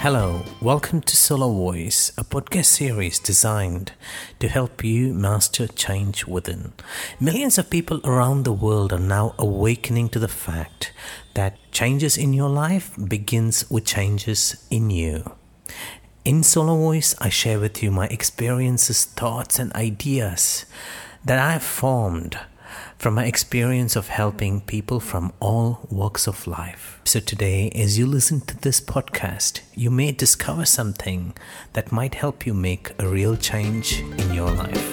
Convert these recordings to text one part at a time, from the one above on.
Hello, welcome to Solo Voice, a podcast series designed to help you master change within. Millions of people around the world are now awakening to the fact that changes in your life begins with changes in you. In Solo Voice, I share with you my experiences, thoughts, and ideas that I have formed from my experience of helping people from all walks of life. So, today, as you listen to this podcast, you may discover something that might help you make a real change in your life.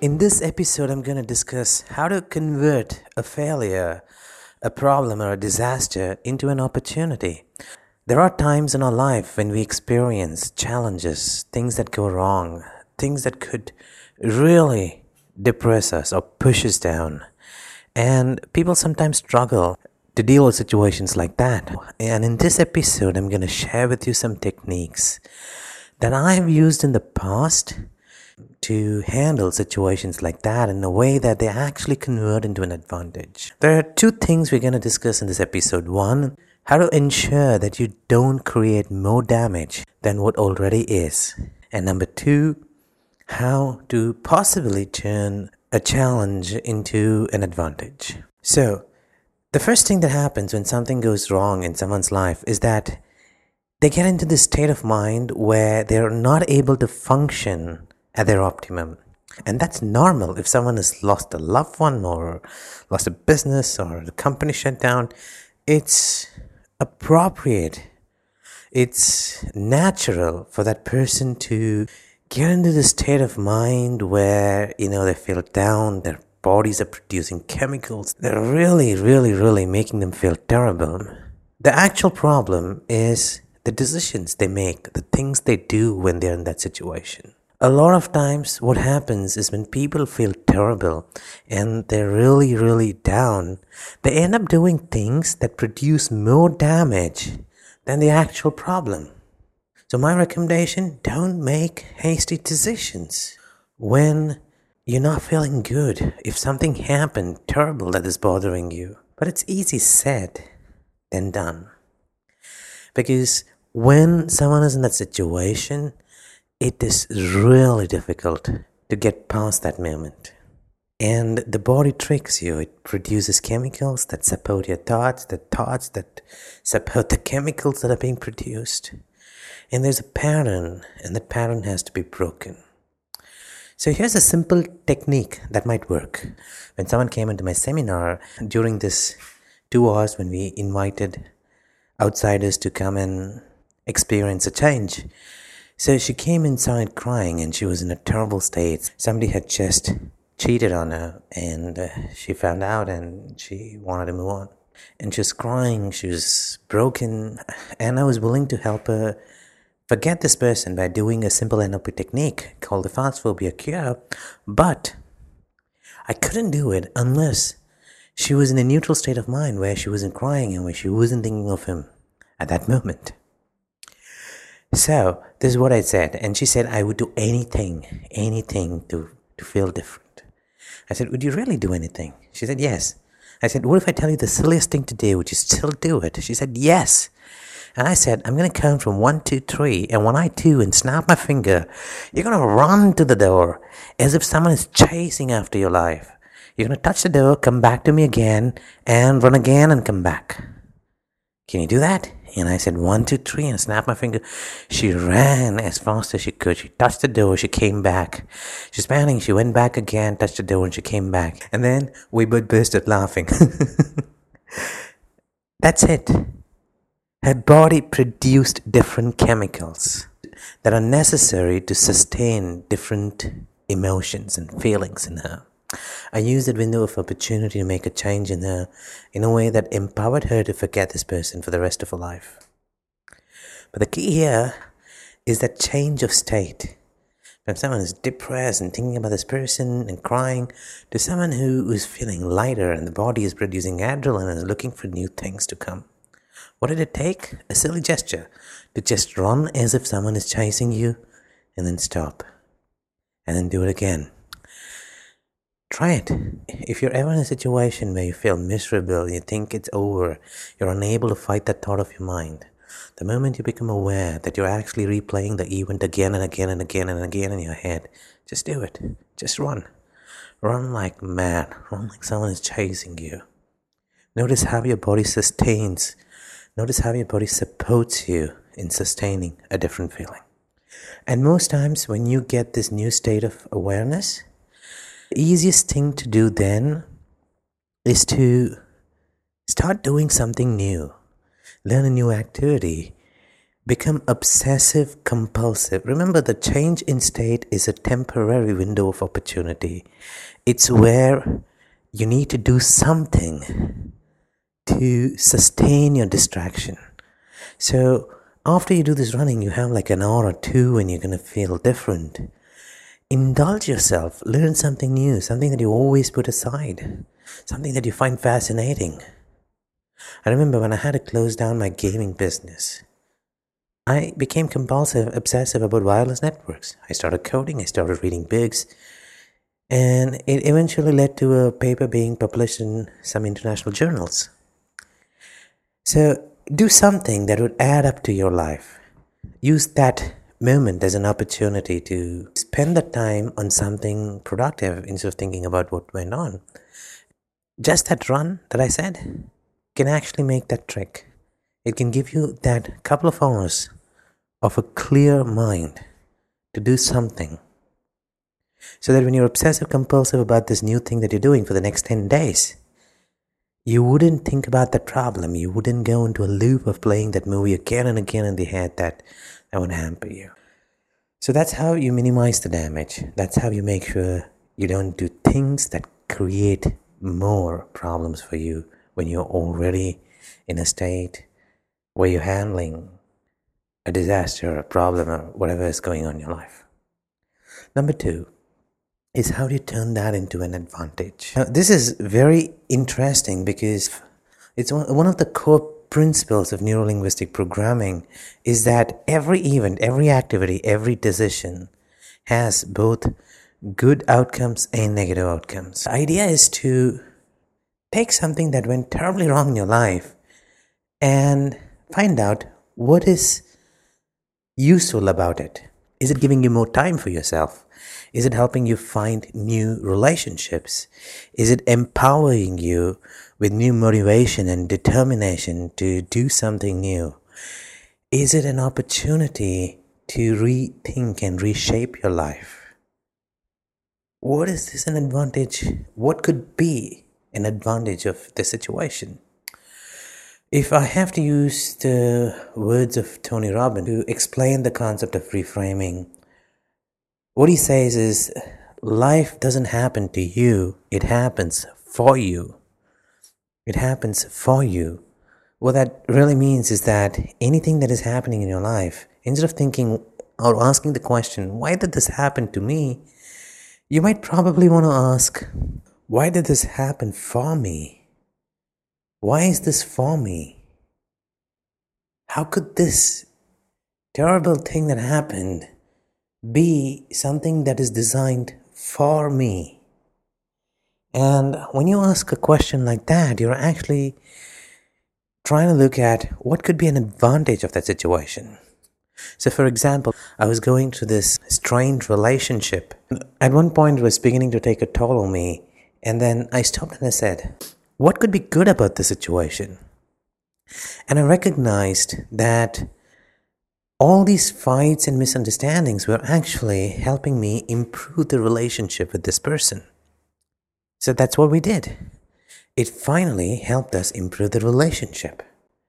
In this episode, I'm going to discuss how to convert a failure, a problem, or a disaster into an opportunity. There are times in our life when we experience challenges, things that go wrong, things that could really depress us or push us down. And people sometimes struggle to deal with situations like that. And in this episode, I'm going to share with you some techniques that I've used in the past to handle situations like that in a way that they actually convert into an advantage. There are two things we're going to discuss in this episode. One, how to ensure that you don't create more damage than what already is. And number two, how to possibly turn a challenge into an advantage. So, the first thing that happens when something goes wrong in someone's life is that they get into this state of mind where they're not able to function at their optimum. And that's normal if someone has lost a loved one or lost a business or the company shut down. It's appropriate. It's natural for that person to get into the state of mind where, you know, they feel down, their bodies are producing chemicals. They're really, really, really making them feel terrible. The actual problem is the decisions they make, the things they do when they're in that situation. A lot of times, what happens is when people feel terrible and they're really, really down, they end up doing things that produce more damage than the actual problem. So, my recommendation don't make hasty decisions when you're not feeling good. If something happened terrible that is bothering you, but it's easy said than done. Because when someone is in that situation, it is really difficult to get past that moment. And the body tricks you. It produces chemicals that support your thoughts, the thoughts that support the chemicals that are being produced. And there's a pattern, and that pattern has to be broken. So here's a simple technique that might work. When someone came into my seminar during this two hours when we invited outsiders to come and experience a change, so she came inside crying and she was in a terrible state. Somebody had just cheated on her and uh, she found out and she wanted to move on. And she was crying, she was broken, and I was willing to help her forget this person by doing a simple NLP technique called the fast phobia cure. But I couldn't do it unless she was in a neutral state of mind where she wasn't crying and where she wasn't thinking of him at that moment. So this is what I said, and she said I would do anything, anything to to feel different. I said, would you really do anything? She said, yes. I said, what if I tell you the silliest thing to do? Would you still do it? She said, yes. And I said, I'm going to count from one, two, three. And when I do and snap my finger, you're going to run to the door as if someone is chasing after your life. You're going to touch the door, come back to me again, and run again and come back. Can you do that? And I said, one, two, three, and snapped my finger. She ran as fast as she could. She touched the door. She came back. She's panicking. She went back again, touched the door, and she came back. And then we both bursted laughing. That's it. Her body produced different chemicals that are necessary to sustain different emotions and feelings in her. I used that window of opportunity to make a change in her in a way that empowered her to forget this person for the rest of her life. But the key here is that change of state. From someone who's depressed and thinking about this person and crying to someone who is feeling lighter and the body is producing adrenaline and is looking for new things to come. What did it take? A silly gesture to just run as if someone is chasing you and then stop and then do it again Try it. If you're ever in a situation where you feel miserable, you think it's over, you're unable to fight that thought of your mind, the moment you become aware that you're actually replaying the event again and again and again and again in your head, just do it. Just run. Run like mad. Run like someone is chasing you. Notice how your body sustains. Notice how your body supports you in sustaining a different feeling. And most times, when you get this new state of awareness, easiest thing to do then is to start doing something new, learn a new activity, become obsessive compulsive. Remember, the change in state is a temporary window of opportunity. It's where you need to do something to sustain your distraction. So, after you do this running, you have like an hour or two and you're going to feel different indulge yourself, learn something new, something that you always put aside, something that you find fascinating. I remember when I had to close down my gaming business, I became compulsive, obsessive about wireless networks. I started coding, I started reading books, and it eventually led to a paper being published in some international journals. So, do something that would add up to your life. Use that moment as an opportunity to spend the time on something productive instead of thinking about what went on. Just that run that I said can actually make that trick. It can give you that couple of hours of a clear mind to do something. So that when you're obsessive compulsive about this new thing that you're doing for the next 10 days, you wouldn't think about that problem. You wouldn't go into a loop of playing that movie again and again in the head that that would hamper you. So that's how you minimize the damage. That's how you make sure you don't do things that create more problems for you when you're already in a state where you're handling a disaster, a problem, or whatever is going on in your life. Number two is how do you turn that into an advantage? Now, this is very interesting because it's one of the core principles of neurolinguistic programming is that every event, every activity, every decision has both good outcomes and negative outcomes. The idea is to take something that went terribly wrong in your life and find out what is useful about it. Is it giving you more time for yourself? Is it helping you find new relationships? Is it empowering you with new motivation and determination to do something new? Is it an opportunity to rethink and reshape your life? What is this an advantage? What could be an advantage of the situation? If I have to use the words of Tony Robbins to explain the concept of reframing, what he says is life doesn't happen to you, it happens for you. It happens for you. What that really means is that anything that is happening in your life, instead of thinking or asking the question, why did this happen to me? You might probably want to ask, why did this happen for me? Why is this for me? How could this terrible thing that happened be something that is designed for me. And when you ask a question like that, you're actually trying to look at what could be an advantage of that situation. So, for example, I was going through this strained relationship. At one point, it was beginning to take a toll on me. And then I stopped and I said, What could be good about the situation? And I recognized that all these fights and misunderstandings were actually helping me improve the relationship with this person. So that's what we did. It finally helped us improve the relationship.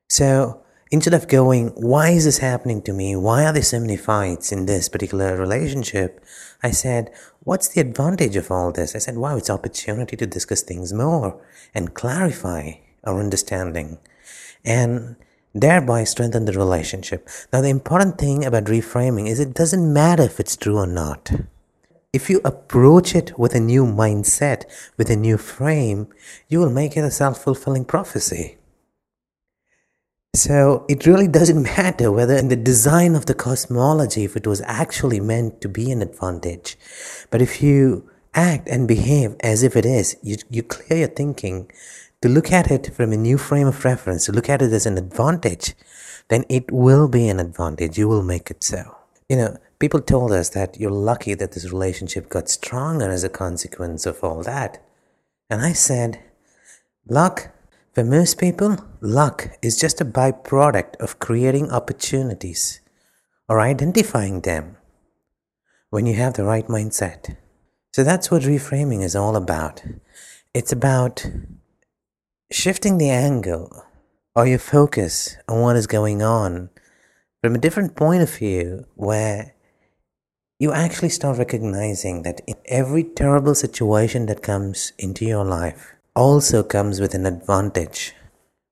So instead of going, why is this happening to me? Why are there so many fights in this particular relationship? I said, what's the advantage of all this? I said, wow, it's opportunity to discuss things more and clarify our understanding. And thereby strengthen the relationship. Now, the important thing about reframing is it doesn't matter if it's true or not. If you approach it with a new mindset, with a new frame, you will make it a self fulfilling prophecy. So it really doesn't matter whether in the design of the cosmology, if it was actually meant to be an advantage. But if you act and behave as if it is. You, you clear your thinking to look at it from a new frame of reference, to look at it as an advantage, then it will be an advantage. You will make it so. You know, people told us that you're lucky that this relationship got stronger as a consequence of all that. And I said, luck, for most people, luck is just a byproduct of creating opportunities or identifying them when you have the right mindset. So that's what reframing is all about. It's about shifting the angle or your focus on what is going on from a different point of view where you actually start recognizing that every terrible situation that comes into your life also comes with an advantage,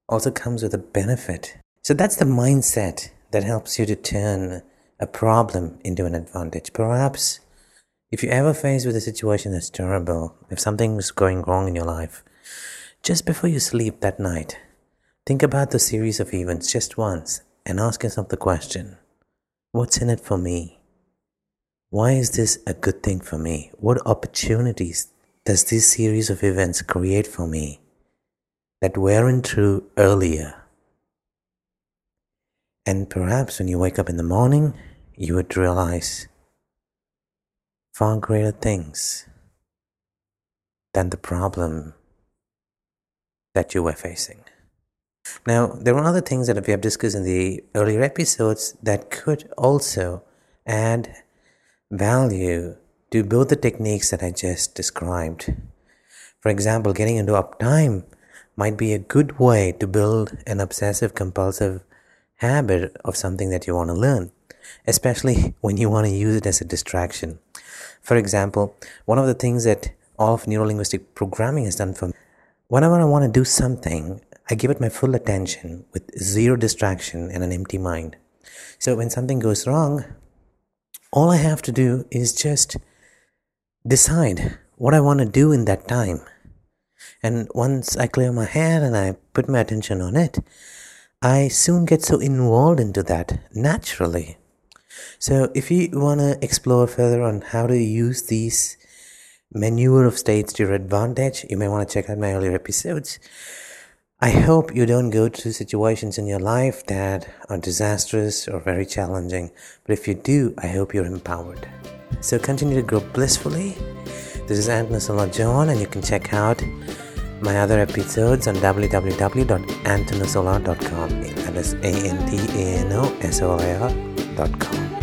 also comes with a benefit. So that's the mindset that helps you to turn a problem into an advantage. Perhaps if you ever face with a situation that's terrible, if something's going wrong in your life, just before you sleep that night, think about the series of events just once and ask yourself the question, what's in it for me? Why is this a good thing for me? What opportunities does this series of events create for me that weren't true earlier? And perhaps when you wake up in the morning, you would realize far greater things than the problem that you were facing. Now, there are other things that we have discussed in the earlier episodes that could also add value to both the techniques that I just described. For example, getting into uptime might be a good way to build an obsessive compulsive habit of something that you want to learn, especially when you want to use it as a distraction. For example, one of the things that all of neurolinguistic programming has done for me, whenever I want to do something, I give it my full attention with zero distraction and an empty mind. So when something goes wrong, all I have to do is just decide what I want to do in that time. And once I clear my head and I put my attention on it, I soon get so involved into that naturally. So, if you want to explore further on how to use these maneuver of states to your advantage, you may want to check out my earlier episodes. I hope you don't go through situations in your life that are disastrous or very challenging, but if you do, I hope you're empowered. So continue to grow blissfully. This is Antano Solar John, and you can check out my other episodes on www.antanosolar.com. That is A N T A N O S O L A R.com.